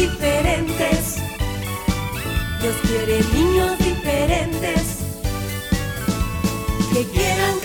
diferentes. Dios quiere niños diferentes que quieran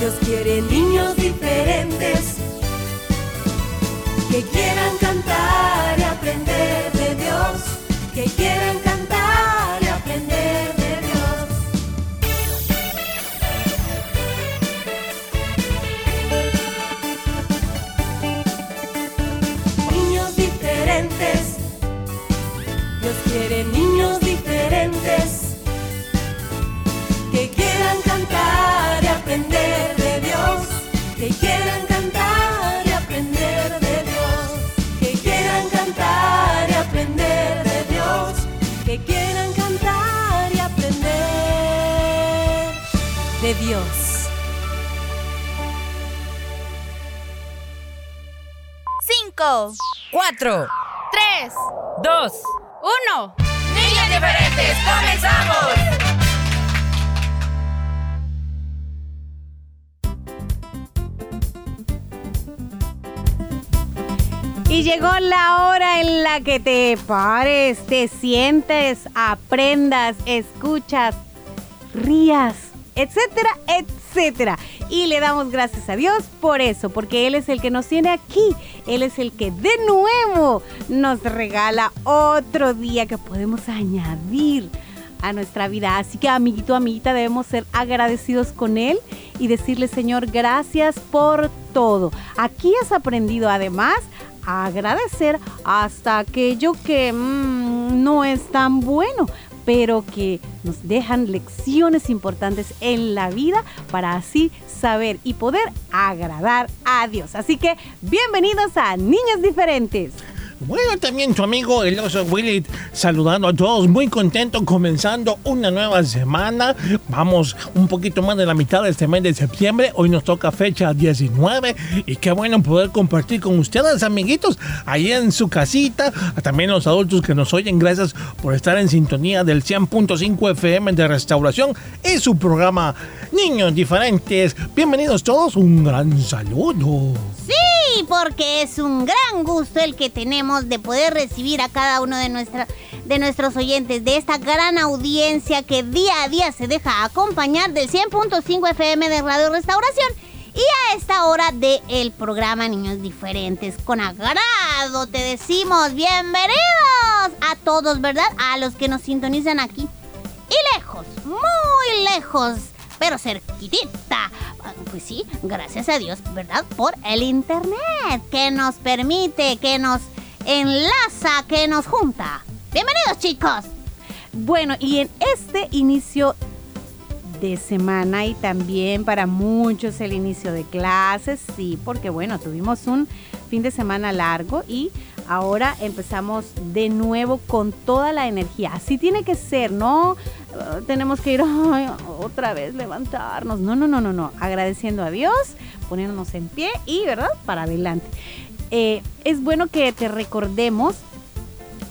Dios quiere niños diferentes que quieran cantar y aprender de Dios, que quieran cantar 5, 4, 3, 2, 1. Niñas diferentes, comenzamos. Y llegó la hora en la que te pares, te sientes, aprendas, escuchas, rías, etcétera, etcétera. Y le damos gracias a Dios por eso, porque Él es el que nos tiene aquí. Él es el que de nuevo nos regala otro día que podemos añadir a nuestra vida. Así que amiguito, amiguita, debemos ser agradecidos con Él y decirle, Señor, gracias por todo. Aquí has aprendido además a agradecer hasta aquello que mm, no es tan bueno pero que nos dejan lecciones importantes en la vida para así saber y poder agradar a Dios. Así que bienvenidos a Niños Diferentes. Bueno, también tu amigo el oso Willy saludando a todos, muy contento comenzando una nueva semana. Vamos un poquito más de la mitad de este mes de septiembre. Hoy nos toca fecha 19 y qué bueno poder compartir con ustedes, amiguitos, ahí en su casita. También los adultos que nos oyen, gracias por estar en sintonía del 100.5 FM de Restauración y su programa Niños Diferentes. Bienvenidos todos, un gran saludo. Sí, porque es un gran gusto el que tenemos de poder recibir a cada uno de, nuestra, de nuestros oyentes, de esta gran audiencia que día a día se deja acompañar del 100.5 FM de Radio Restauración. Y a esta hora del el programa Niños Diferentes, con agrado te decimos bienvenidos a todos, ¿verdad? A los que nos sintonizan aquí. Y lejos, muy lejos, pero cerquitita. Pues sí, gracias a Dios, ¿verdad? Por el Internet, que nos permite, que nos enlaza, que nos junta. Bienvenidos chicos. Bueno, y en este inicio de semana y también para muchos el inicio de clases, sí, porque bueno, tuvimos un fin de semana largo y ahora empezamos de nuevo con toda la energía. Así tiene que ser, no uh, tenemos que ir otra vez levantarnos. No, no, no, no, no. Agradeciendo a Dios, poniéndonos en pie y, ¿verdad? Para adelante. Eh, es bueno que te recordemos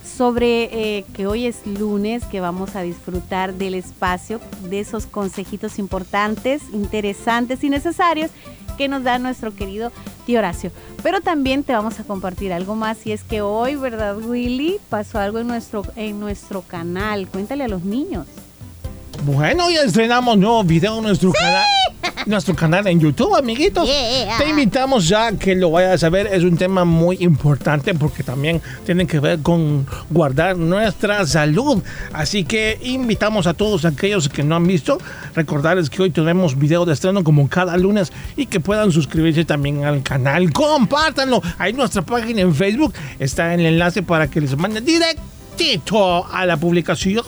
sobre eh, que hoy es lunes, que vamos a disfrutar del espacio, de esos consejitos importantes, interesantes y necesarios que nos da nuestro querido tío Horacio. Pero también te vamos a compartir algo más y es que hoy, ¿verdad, Willy? Pasó algo en nuestro, en nuestro canal. Cuéntale a los niños. Bueno, ya estrenamos nuevo video en nuestro canal. Nuestro canal en YouTube, amiguitos. Yeah. Te invitamos ya a que lo vayas a ver. Es un tema muy importante porque también tiene que ver con guardar nuestra salud. Así que invitamos a todos aquellos que no han visto, recordarles que hoy tenemos video de estreno como cada lunes y que puedan suscribirse también al canal. Compártanlo. Ahí nuestra página en Facebook está el enlace para que les manden directo momentito a la publicación.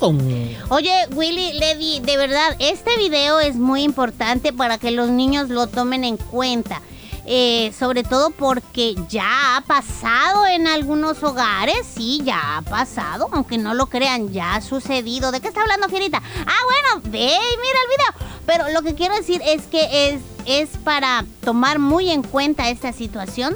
Oye, Willy, Lady, de verdad, este video es muy importante para que los niños lo tomen en cuenta. Eh, sobre todo porque ya ha pasado en algunos hogares, sí, ya ha pasado, aunque no lo crean, ya ha sucedido. ¿De qué está hablando, Fierita? Ah, bueno, ve y mira el video. Pero lo que quiero decir es que es, es para tomar muy en cuenta esta situación.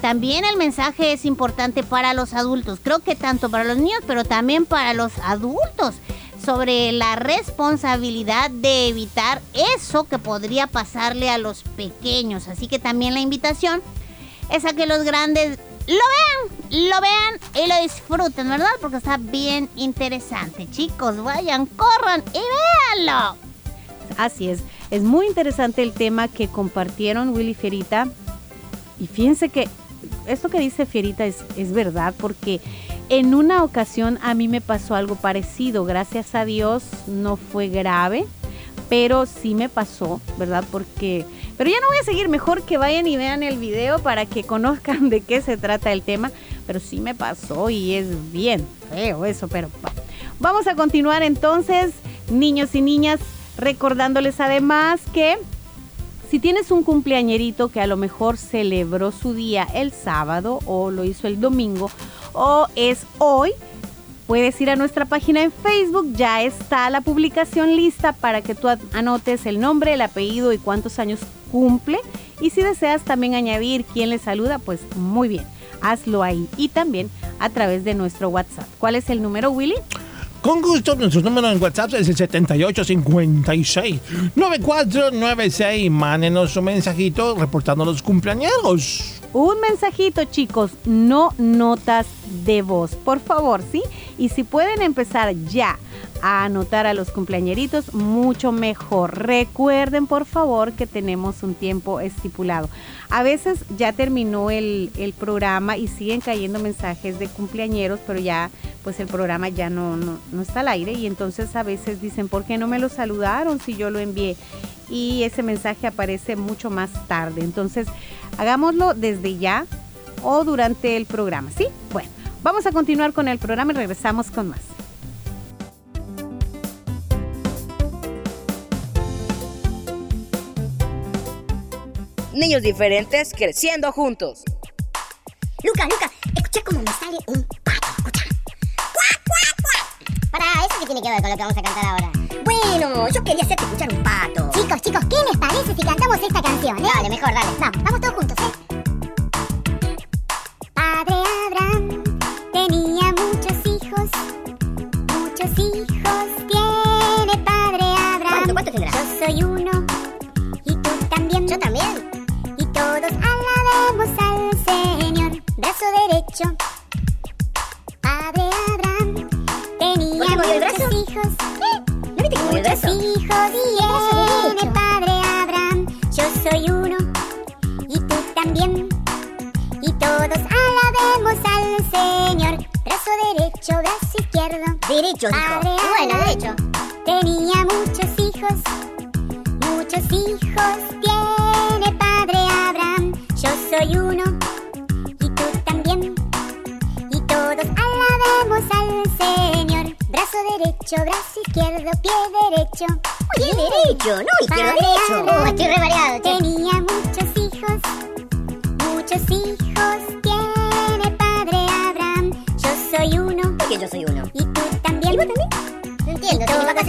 También el mensaje es importante para los adultos. Creo que tanto para los niños, pero también para los adultos sobre la responsabilidad de evitar eso que podría pasarle a los pequeños. Así que también la invitación es a que los grandes lo vean, lo vean y lo disfruten, ¿verdad? Porque está bien interesante. Chicos, vayan, corran y véanlo. Así es. Es muy interesante el tema que compartieron Willy Fierita. Y fíjense que esto que dice Fierita es, es verdad porque en una ocasión a mí me pasó algo parecido. Gracias a Dios no fue grave, pero sí me pasó, ¿verdad? Porque... Pero ya no voy a seguir, mejor que vayan y vean el video para que conozcan de qué se trata el tema. Pero sí me pasó y es bien feo eso, pero vamos a continuar entonces, niños y niñas, recordándoles además que si tienes un cumpleañerito que a lo mejor celebró su día el sábado o lo hizo el domingo o es hoy, puedes ir a nuestra página en Facebook, ya está la publicación lista para que tú anotes el nombre, el apellido y cuántos años cumple. Y si deseas también añadir quién le saluda, pues muy bien, hazlo ahí y también a través de nuestro WhatsApp. ¿Cuál es el número, Willy? Con gusto, nuestro número en WhatsApp es el 7856 9496. Mándenos un mensajito reportando los cumpleaños. Un mensajito, chicos, no notas de voz, por favor, ¿sí? Y si pueden empezar ya a anotar a los cumpleañeritos, mucho mejor. Recuerden, por favor, que tenemos un tiempo estipulado. A veces ya terminó el, el programa y siguen cayendo mensajes de cumpleañeros, pero ya, pues el programa ya no, no, no está al aire y entonces a veces dicen, ¿por qué no me lo saludaron si yo lo envié? Y ese mensaje aparece mucho más tarde. Entonces, hagámoslo desde ya o durante el programa, ¿sí? Bueno, vamos a continuar con el programa y regresamos con más. Niños diferentes creciendo juntos. Luca, Luca, escucha cómo me sale un. Para, ¿eso qué tiene que ver con lo que vamos a cantar ahora? Bueno, yo quería hacerte escuchar un pato. Chicos, chicos, ¿qué les parece si cantamos esta canción, eh? Dale, mejor, dale. Vamos, vamos todos juntos, ¿eh? Padre Abraham tenía muchos hijos. Muchos hijos tiene Padre Abraham. ¿Cuánto, cuánto tendrá? Yo soy uno. Y tú también. Yo también. Derecho, dijo. Bueno, derecho. Tenía muchos hijos, muchos hijos tiene padre Abraham. Yo soy uno y tú también. Y todos alabemos al Señor. Brazo derecho, brazo izquierdo, pie derecho. Pie derecho, no, izquierdo, derecho. Oh, estoy re che. Tenía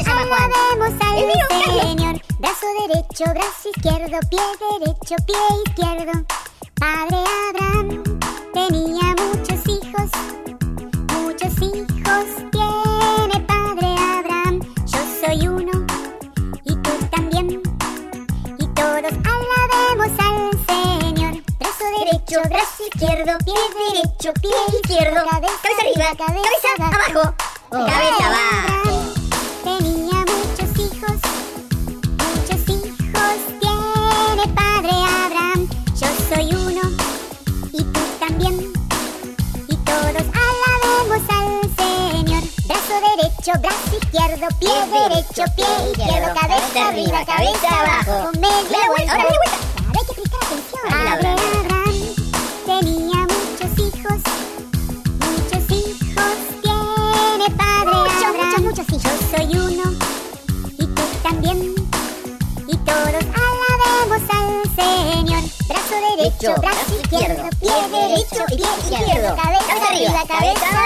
se llama Juan. Alabemos al El mío, Carlos. Señor. Brazo derecho, brazo izquierdo, pie derecho, pie izquierdo. Padre Abraham tenía muchos hijos, muchos hijos tiene Padre Abraham. Yo soy uno y tú también. Y todos alabemos al Señor. Brazo derecho, brazo izquierdo, pie derecho, pie izquierdo. Cabeza arriba, cabeza abajo. Oh. Cabeza abajo. brazo izquierdo, pie, derecho, pie izquierdo, cabeza arriba, cabeza abajo, media vuelta, media vuelta. Claro, hay que prestar atención. Abraham tenía muchos hijos, muchos hijos tiene padre muchos, Abraham. Muchos, hijos. Yo soy uno y tú también y todos alabemos al Señor. Brazo derecho, brazo, brazo izquierdo, pie derecho, pie izquierdo, cabeza arriba, cabeza abajo.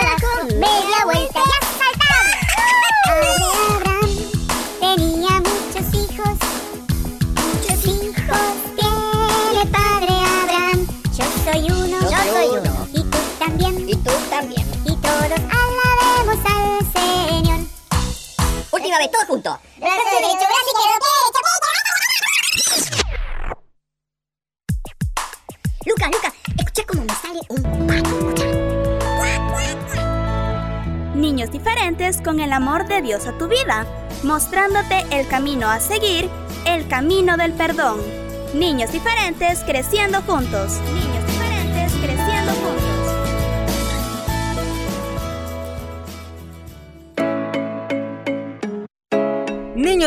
Última vez, todos juntos. Brazo derecho, brazo izquierdo, pie derecho, Lucas, Lucas, escucha cómo me sale un. Niños diferentes con el amor de Dios a tu vida, mostrándote el camino a seguir, el camino del perdón. Niños diferentes creciendo juntos.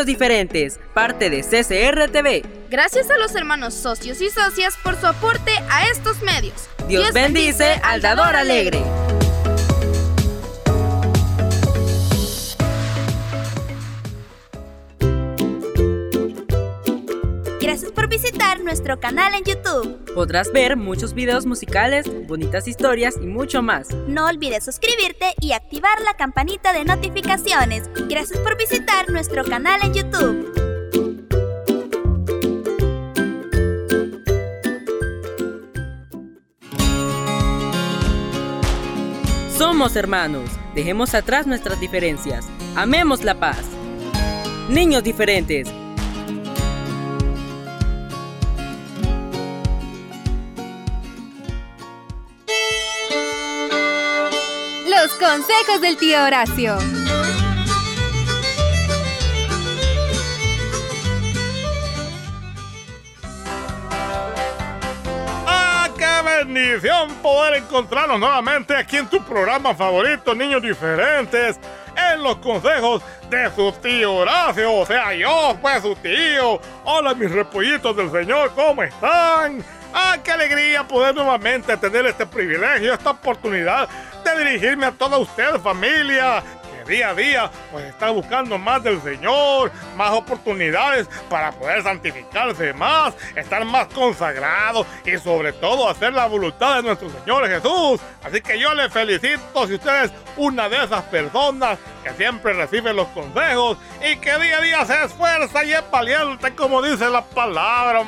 Diferentes, parte de CCR TV. Gracias a los hermanos socios y socias por su aporte a estos medios. Dios, bendice al dador alegre. Visitar nuestro canal en YouTube. Podrás ver muchos videos musicales, bonitas historias y mucho más. No olvides suscribirte y activar la campanita de notificaciones. Gracias por visitar nuestro canal en YouTube. Somos hermanos, dejemos atrás nuestras diferencias, amemos la paz. Niños diferentes, consejos del tío Horacio. ¡Ah, qué bendición poder encontrarnos nuevamente aquí en tu programa favorito, Niños Diferentes, en los consejos de su tío Horacio, o sea, yo, pues su tío. Hola, mis repollitos del Señor, ¿cómo están? ¡Ah, qué alegría poder nuevamente tener este privilegio, esta oportunidad de dirigirme a toda usted, familia! Día a día, pues está buscando más del Señor, más oportunidades para poder santificarse más, estar más consagrado y sobre todo hacer la voluntad de nuestro Señor Jesús. Así que yo le felicito si usted es una de esas personas que siempre recibe los consejos y que día a día se esfuerza y es valiente como dice la palabra.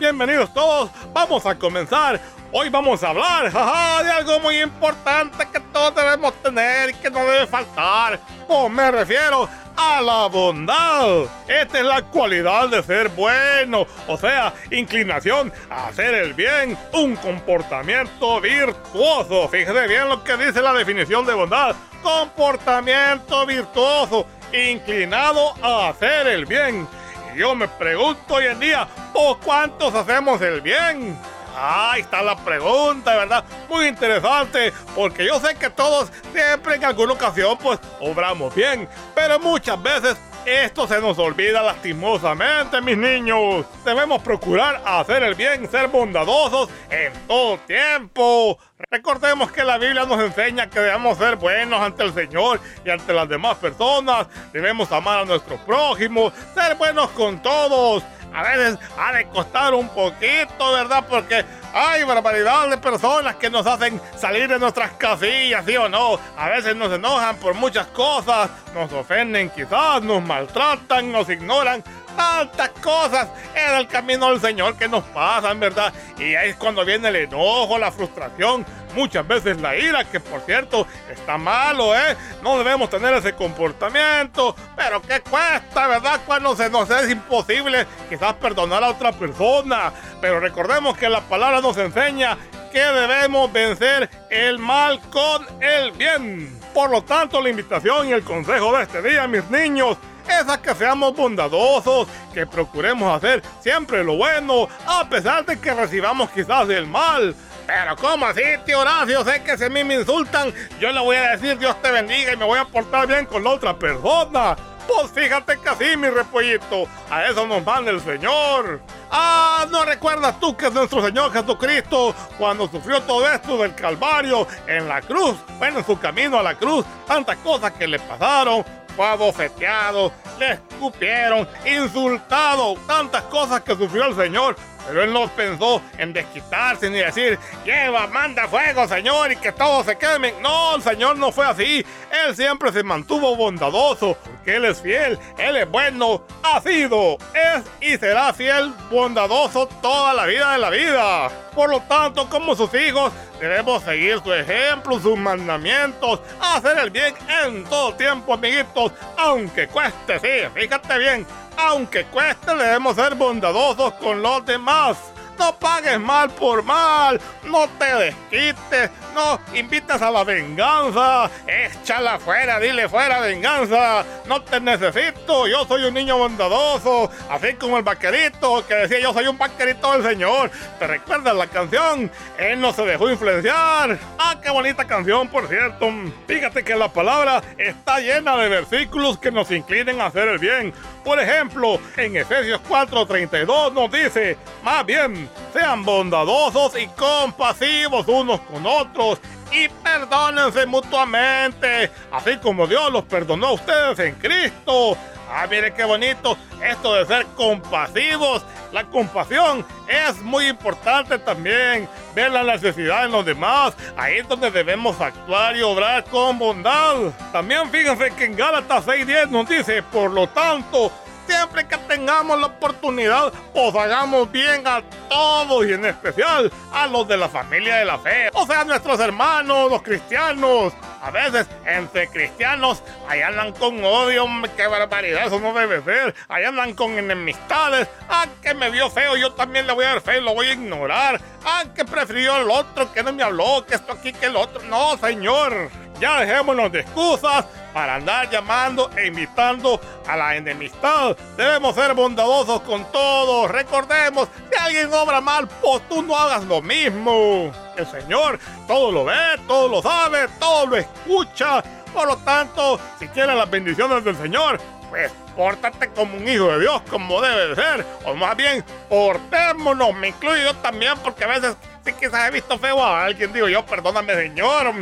Bienvenidos todos, vamos a comenzar. Hoy vamos a hablar jaja, de algo muy importante que todos debemos tener y que no debe faltar. Pues me refiero a la bondad. Esta es la cualidad de ser bueno, o sea, inclinación a hacer el bien, un comportamiento virtuoso. Fíjese bien lo que dice la definición de bondad. Comportamiento virtuoso, inclinado a hacer el bien. Y yo me pregunto hoy en día, ¿por cuántos hacemos el bien? Ahí está la pregunta, ¿verdad? Muy interesante, porque yo sé que todos siempre en alguna ocasión pues obramos bien, pero muchas veces esto se nos olvida lastimosamente, mis niños. Debemos procurar hacer el bien, ser bondadosos en todo tiempo. Recordemos que la Biblia nos enseña que debemos ser buenos ante el Señor y ante las demás personas. Debemos amar a nuestro prójimo, ser buenos con todos. A veces ha de costar un poquito, ¿verdad? Porque hay barbaridad de personas que nos hacen salir de nuestras casillas, ¿sí o no? A veces nos enojan por muchas cosas, nos ofenden quizás, nos maltratan, nos ignoran. Tantas cosas en el camino del Señor que nos pasan, ¿verdad? Y ahí es cuando viene el enojo, la frustración, muchas veces la ira, que por cierto está malo, ¿eh? No debemos tener ese comportamiento, pero ¿qué cuesta, verdad? Cuando se nos es imposible quizás perdonar a otra persona. Pero recordemos que la palabra nos enseña que debemos vencer el mal con el bien. Por lo tanto, la invitación y el consejo de este día, mis niños, es a que seamos bondadosos, que procuremos hacer siempre lo bueno, a pesar de que recibamos quizás el mal. Pero ¿cómo así, tío Horacio? Sé que si a mí me insultan, yo le voy a decir Dios te bendiga y me voy a portar bien con la otra persona. Pues fíjate que así, mi repollito, a eso nos manda el Señor. Ah, ¿no recuerdas tú que es nuestro Señor Jesucristo cuando sufrió todo esto del Calvario en la cruz? Bueno, en su camino a la cruz, tantas cosas que le pasaron. fue abofeteado, le escupieron, insultado, tantas cosas que sufrió el Señor. Pero él no pensó en desquitarse ni decir, lleva, manda fuego, Señor, y que todos se quemen. No, el Señor no fue así. Él siempre se mantuvo bondadoso, porque Él es fiel, Él es bueno, ha sido, es y será fiel, bondadoso toda la vida de la vida. Por lo tanto, como sus hijos, debemos seguir su ejemplo, sus mandamientos, hacer el bien en todo tiempo, amiguitos, aunque cueste, sí, fíjate bien, aunque cueste, debemos ser bondadosos con los demás. No pagues mal por mal, no te desquites, no invitas a la venganza. Échala fuera, dile fuera venganza. No te necesito, yo soy un niño bondadoso. Así como el vaquerito que decía yo soy un vaquerito del Señor. ¿Te recuerdas la canción? Él no se dejó influenciar. Ah, qué bonita canción, por cierto. Fíjate que la palabra está llena de versículos que nos inclinen a hacer el bien. Por ejemplo, en Efesios 4:32 nos dice, más bien, sean bondadosos y compasivos unos con otros y perdónense mutuamente, así como Dios los perdonó a ustedes en Cristo. Ah, mire qué bonito esto de ser compasivos. La compasión es muy importante también. Ver la necesidad en los demás. Ahí es donde debemos actuar y obrar con bondad. También fíjense que en Gálatas 6.10 nos dice, por lo tanto, siempre que tengamos la oportunidad, pues hagamos bien a todos y en especial a los de la familia de la fe. O sea, nuestros hermanos, los cristianos. A veces entre cristianos, ahí andan con odio, qué barbaridad, eso no debe ser. Ahí andan con enemistades. Ah, que me vio feo, yo también le voy a ver feo, lo voy a ignorar. Ah, que prefirió el otro, que no me habló, que esto aquí, que el otro. No, señor. Ya dejémonos de excusas para andar llamando e invitando a la enemistad. Debemos ser bondadosos con todos. Recordemos, si alguien obra mal, pues tú no hagas lo mismo. El Señor todo lo ve, todo lo sabe, todo lo escucha. Por lo tanto, si quieres las bendiciones del Señor, pues pórtate como un hijo de Dios, como debe de ser. O más bien, portémonos. Me incluyo yo también, porque a veces sí quizás he visto feo a alguien. Digo yo, perdóname, Señor.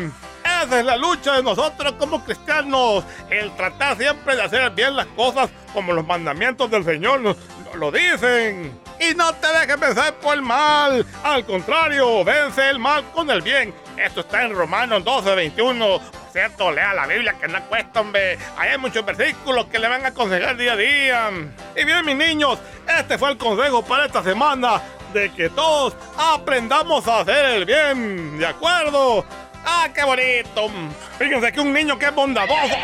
Esa es la lucha de nosotros como cristianos. El tratar siempre de hacer bien las cosas como los mandamientos del Señor nos, lo dicen. Y no te dejes vencer por el mal. Al contrario, vence el mal con el bien. Esto está en Romanos 12, 21. Por cierto, lea la Biblia que no cuesta, hombre. Ahí hay muchos versículos que le van a aconsejar día a día. Y bien, mis niños, este fue el consejo para esta semana. De que todos aprendamos a hacer el bien. ¿De acuerdo? ¡Ah, qué bonito! Fíjense que un niño que es bondadoso.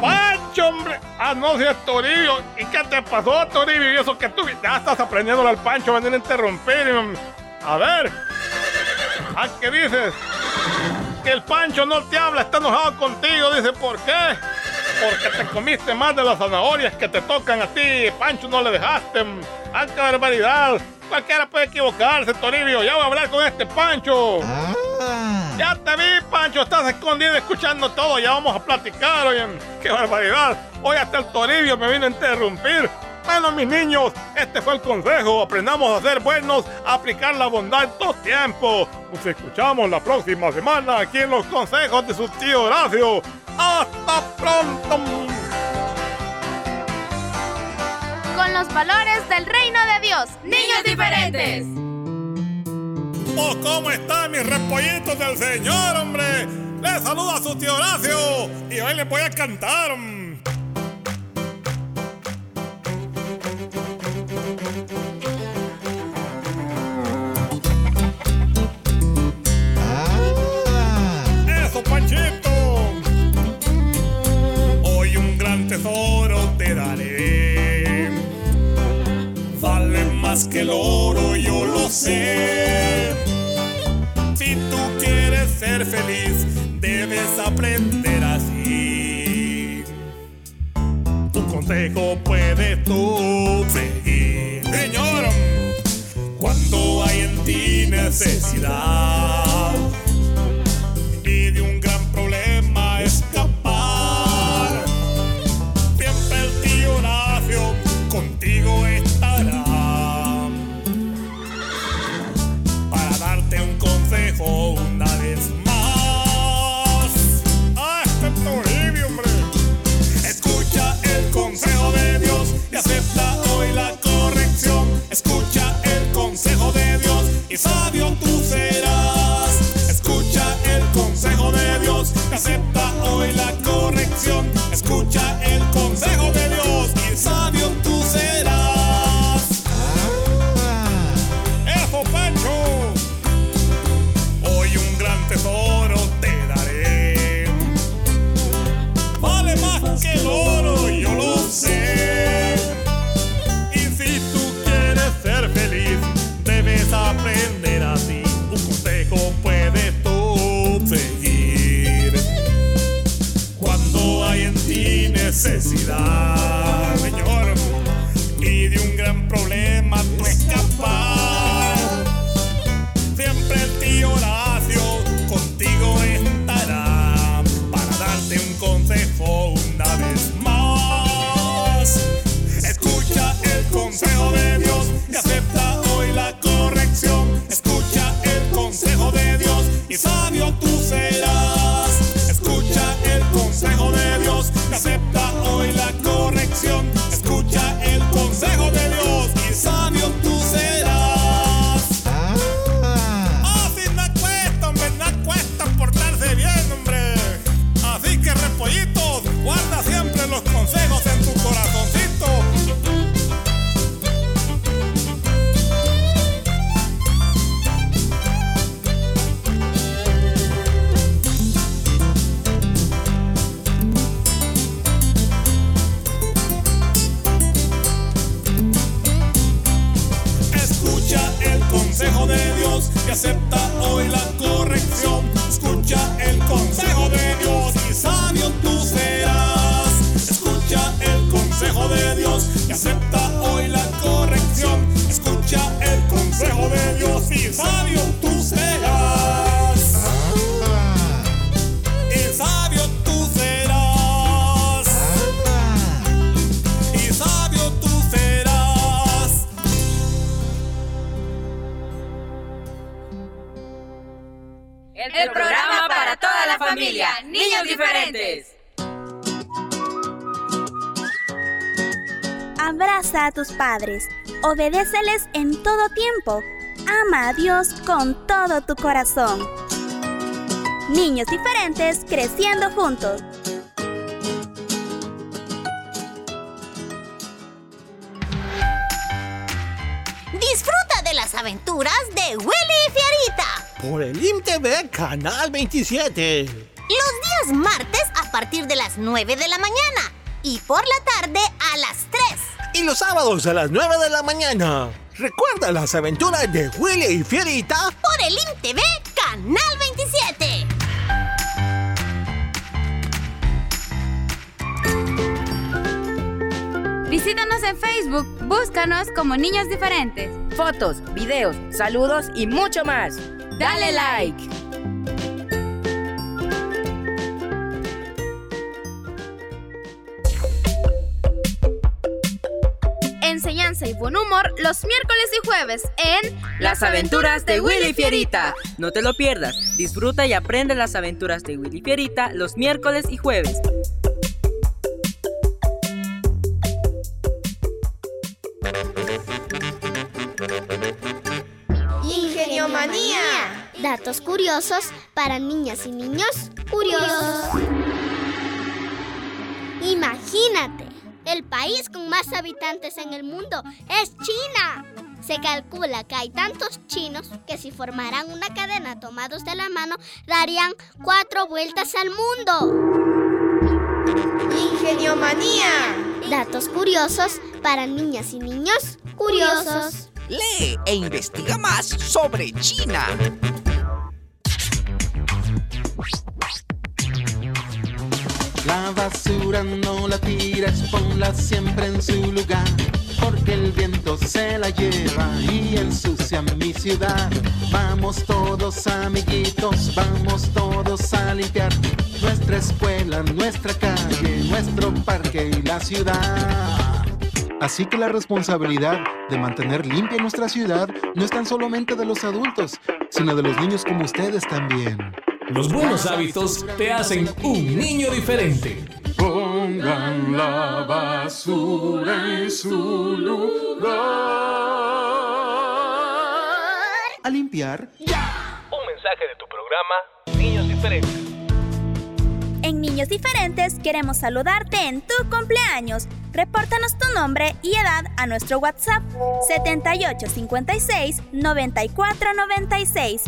¡Pancho, hombre! Ah, no, si Toribio. ¿Y qué te pasó, Toribio? Y eso que tú ya estás aprendiendo al Pancho, venir a interrumpir. A ver. ¿Ah, qué dices? Que el Pancho no te habla, está enojado contigo. Dice, ¿por qué? Porque te comiste más de las zanahorias que te tocan a ti. Pancho no le dejaste. ¡Ah, qué barbaridad! Cualquiera puede equivocarse, Toribio. Ya voy a hablar con este Pancho. Ya te vi, Pancho. Estás escondido escuchando todo. Ya vamos a platicar, oye. ¡Qué barbaridad! Hoy hasta el Toribio me vino a interrumpir. Bueno, mis niños, este fue el consejo. Aprendamos a ser buenos, a aplicar la bondad en todo tiempo. Nos escuchamos la próxima semana aquí en los consejos de su tío Horacio. ¡Hasta pronto! Con los valores del reino de Dios. Niños diferentes. Oh, ¿cómo están mis repollitos del Señor, hombre? Les saluda su tío Horacio y hoy les voy a cantar. ¡Eso, Panchito! Hoy un gran tesoro más que el oro, yo lo sé. Si tú quieres ser feliz, debes aprender así. Tu consejo puedes tú seguir. Señor, cuando hay en ti necesidad padres, obedéceles en todo tiempo, ama a Dios con todo tu corazón. Niños diferentes creciendo juntos. Disfruta de las aventuras de Willy y Fiarita. Por el IMTV Canal 27. Los días martes a partir de las 9 de la mañana y por la tarde a las 3. Y los sábados a las 9 de la mañana. Recuerda las aventuras de Willy y Fierita. Por el IMTV Canal 27. Visítanos en Facebook, búscanos como Niños Diferentes. Fotos, videos, saludos y mucho más. Dale like. Y buen humor los miércoles y jueves en Las aventuras de Willy Fierita. No te lo pierdas. Disfruta y aprende las aventuras de Willy Fierita los miércoles y jueves. Ingeniomanía. Datos curiosos para niñas y niños curiosos. Imagínate, el país con más habitantes en el mundo es China. Se calcula que hay tantos chinos que si formaran una cadena tomados de la mano darían cuatro vueltas al mundo. Ingeniomanía. Datos curiosos para niñas y niños curiosos. Lee e investiga más sobre China. La basura no la tires, ponla siempre en su lugar. Porque el viento se la lleva y ensucia mi ciudad. Vamos todos amiguitos, vamos todos a limpiar nuestra escuela, nuestra calle, nuestro parque y la ciudad. Así que la responsabilidad de mantener limpia nuestra ciudad no es tan solamente de los adultos, sino de los niños como ustedes también. Los buenos hábitos te hacen un niño diferente. Pongan la basura en su lugar. A limpiar. Un mensaje de tu programa Niños Diferentes. En Niños Diferentes queremos saludarte en tu cumpleaños. Repórtanos tu nombre y edad a nuestro WhatsApp 7856 9496.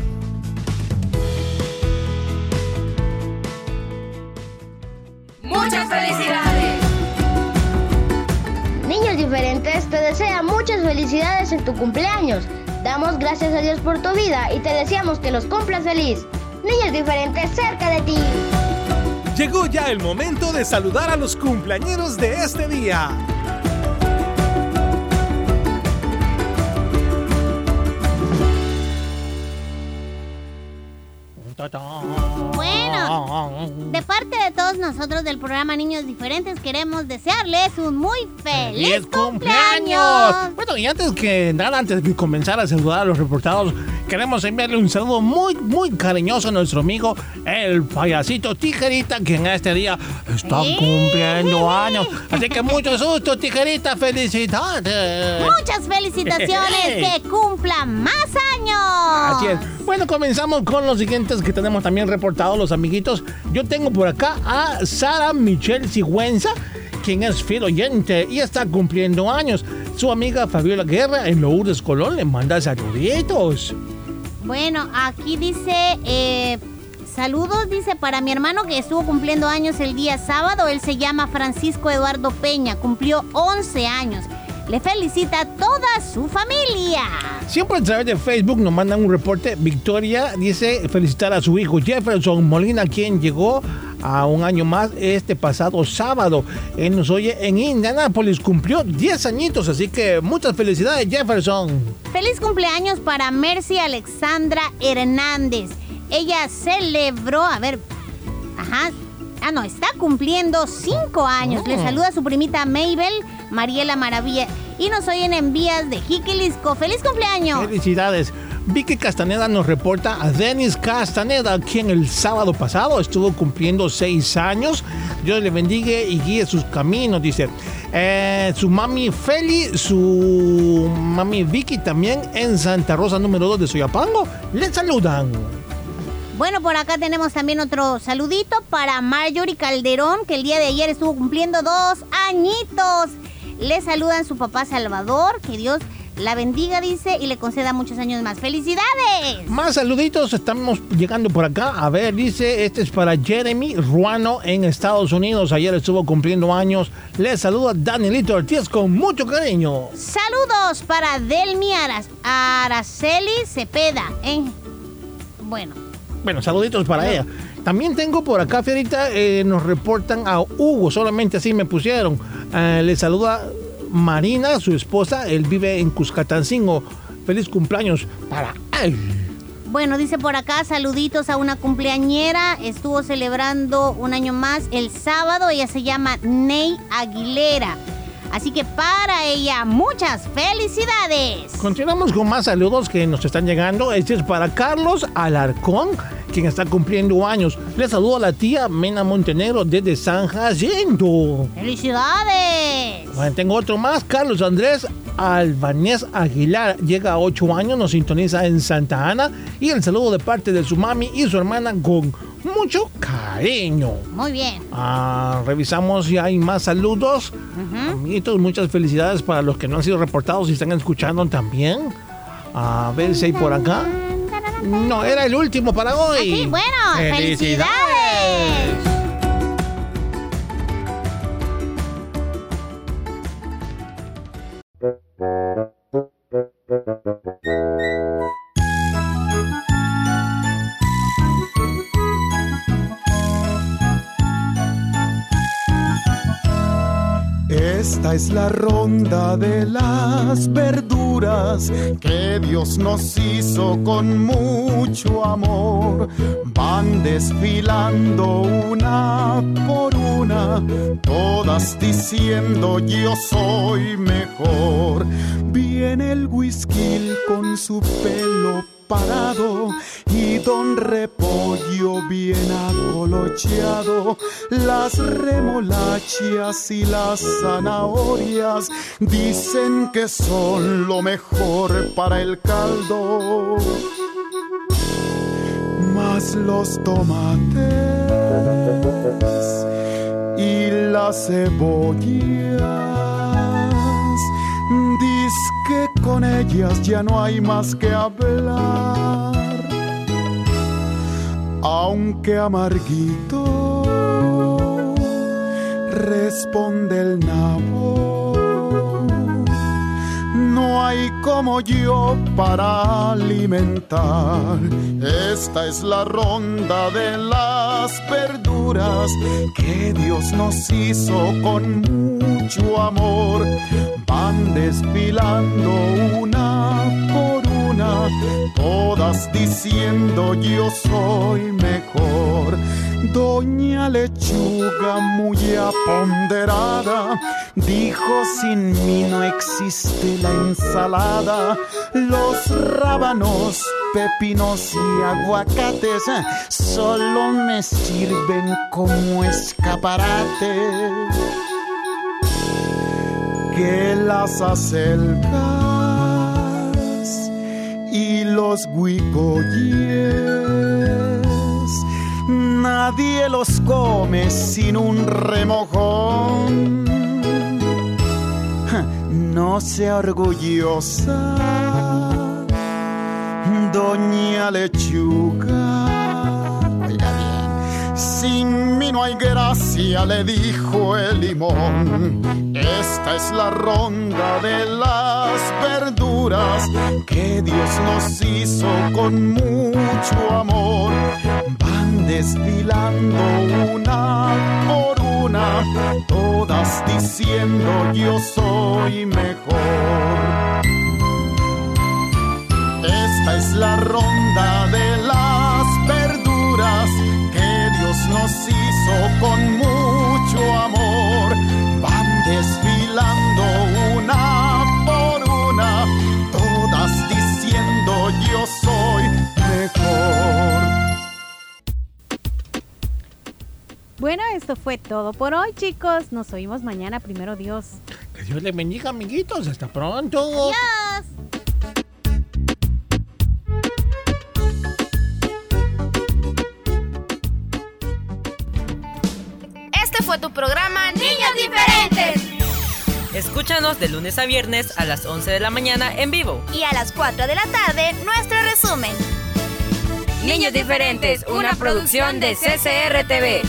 ¡Muchas felicidades! Niños Diferentes te desea muchas felicidades en tu cumpleaños. Damos gracias a Dios por tu vida y te deseamos que los cumplas feliz. Niños Diferentes cerca de ti. Llegó ya el momento de saludar a los cumpleañeros de este día. Nosotros del programa Niños Diferentes queremos desearles un muy feliz, ¡Feliz cumpleaños. cumpleaños! Bueno, y antes que nada, antes de comenzar a saludar a los reportados, queremos enviarle un saludo muy, muy cariñoso a nuestro amigo, el payasito Tijerita, que en este día está cumpliendo años. Así que mucho susto, Tijerita, felicidades. Muchas felicitaciones, que cumpla más años. Así es. Bueno, comenzamos con los siguientes que tenemos también reportados los amiguitos. Yo tengo por acá a Sara Michelle Sigüenza, quien es fiel oyente y está cumpliendo años. Su amiga Fabiola Guerra en Lourdes Colón le manda saluditos. Bueno, aquí dice, eh, saludos, dice, para mi hermano que estuvo cumpliendo años el día sábado. Él se llama Francisco Eduardo Peña, cumplió 11 años. Le felicita a toda su familia. Siempre a través de Facebook nos mandan un reporte. Victoria dice felicitar a su hijo Jefferson Molina, quien llegó a un año más este pasado sábado. Él nos oye en Indianápolis, cumplió 10 añitos, así que muchas felicidades Jefferson. Feliz cumpleaños para Mercy Alexandra Hernández. Ella celebró, a ver, ajá, ah no, está cumpliendo 5 años. Le Oh. saluda a su primita Mabel, Mariela Maravilla. Y nos oyen en vías de Jiquilisco. ¡Feliz cumpleaños! Felicidades. Vicky Castaneda nos reporta a Denis Castaneda, quien el sábado pasado estuvo cumpliendo seis años. Dios le bendiga y guíe sus caminos, dice. Eh, su mami Feli, su mami Vicky también en Santa Rosa número 2 de Soyapango, le saludan. Bueno, por acá tenemos también otro saludito para Marjorie Calderón, que el día de ayer estuvo cumpliendo dos añitos. Le saludan su papá Salvador, que Dios la bendiga, dice, y le conceda muchos años más. ¡Felicidades! Más saluditos, estamos llegando por acá. A ver, dice, este es para Jeremy Ruano en Estados Unidos. Ayer estuvo cumpliendo años. Le saluda Danielito Ortiz con mucho cariño. Saludos para Delmi Aras- Araceli Cepeda. en- Bueno, Bueno, saluditos para ella. También tengo por acá, Fierita, eh, nos reportan a Hugo, solamente así me pusieron. Eh, le saluda Marina, su esposa, él vive en Cuscatancingo. Feliz cumpleaños para él. Bueno, dice por acá, saluditos a una cumpleañera. Estuvo celebrando un año más el sábado. Ella se llama Ney Aguilera. Así que para ella, muchas felicidades. Continuamos con más saludos que nos están llegando. Este es para Carlos Alarcón, quien está cumpliendo años. Le saludo a la tía Mena Montenegro desde San Jacinto. ¡Felicidades! Bueno, tengo otro más, Carlos Andrés Albanés Aguilar. Llega a 8 años, nos sintoniza en Santa Ana. Y el saludo de parte de su mami y su hermana con mucho cariño. Muy bien. Ah, revisamos si hay más saludos. Amiguitos, muchas felicidades para los que no han sido reportados y están escuchando también. A ver si hay por acá. No, era el último para hoy. Sí, bueno, felicidades. Esta es la ronda de las verduras que Dios nos hizo con mucho amor. Van desfilando una por una, todas diciendo yo soy mejor. Viene el whisky con su pelo y don repollo bien acolocheado, las remolachas y las zanahorias dicen que son lo mejor para el caldo. Más los tomates y las cebollas con ellas ya no hay más que hablar. Aunque amarguito, responde el nabo. Hay como yo para alimentar. Esta es la ronda de las verduras que Dios nos hizo con mucho amor. Van desfilando una por una, todas diciendo yo soy mejor. Doña Lechuga muy aponderada dijo sin mí no existe la ensalada, los rábanos, pepinos y aguacates solo me sirven como escaparate. Que las acelgas y los huicoyes nadie los come sin un remojón. No sea orgullosa, doña lechuga. Sin mí no hay gracia, le dijo el limón. Esta es la ronda de las verduras que Dios nos hizo con mucho amor desfilando una por una, todas diciendo yo soy esto fue todo por hoy, chicos. Nos oímos mañana, primero Dios. Que Dios les bendiga, amiguitos. Hasta pronto. Adiós. Este fue tu programa Niños Diferentes. Escúchanos de lunes a viernes a las 11 de la mañana en vivo. Y a las 4 de la tarde, nuestro resumen. Niños Diferentes, una producción de CCR TV.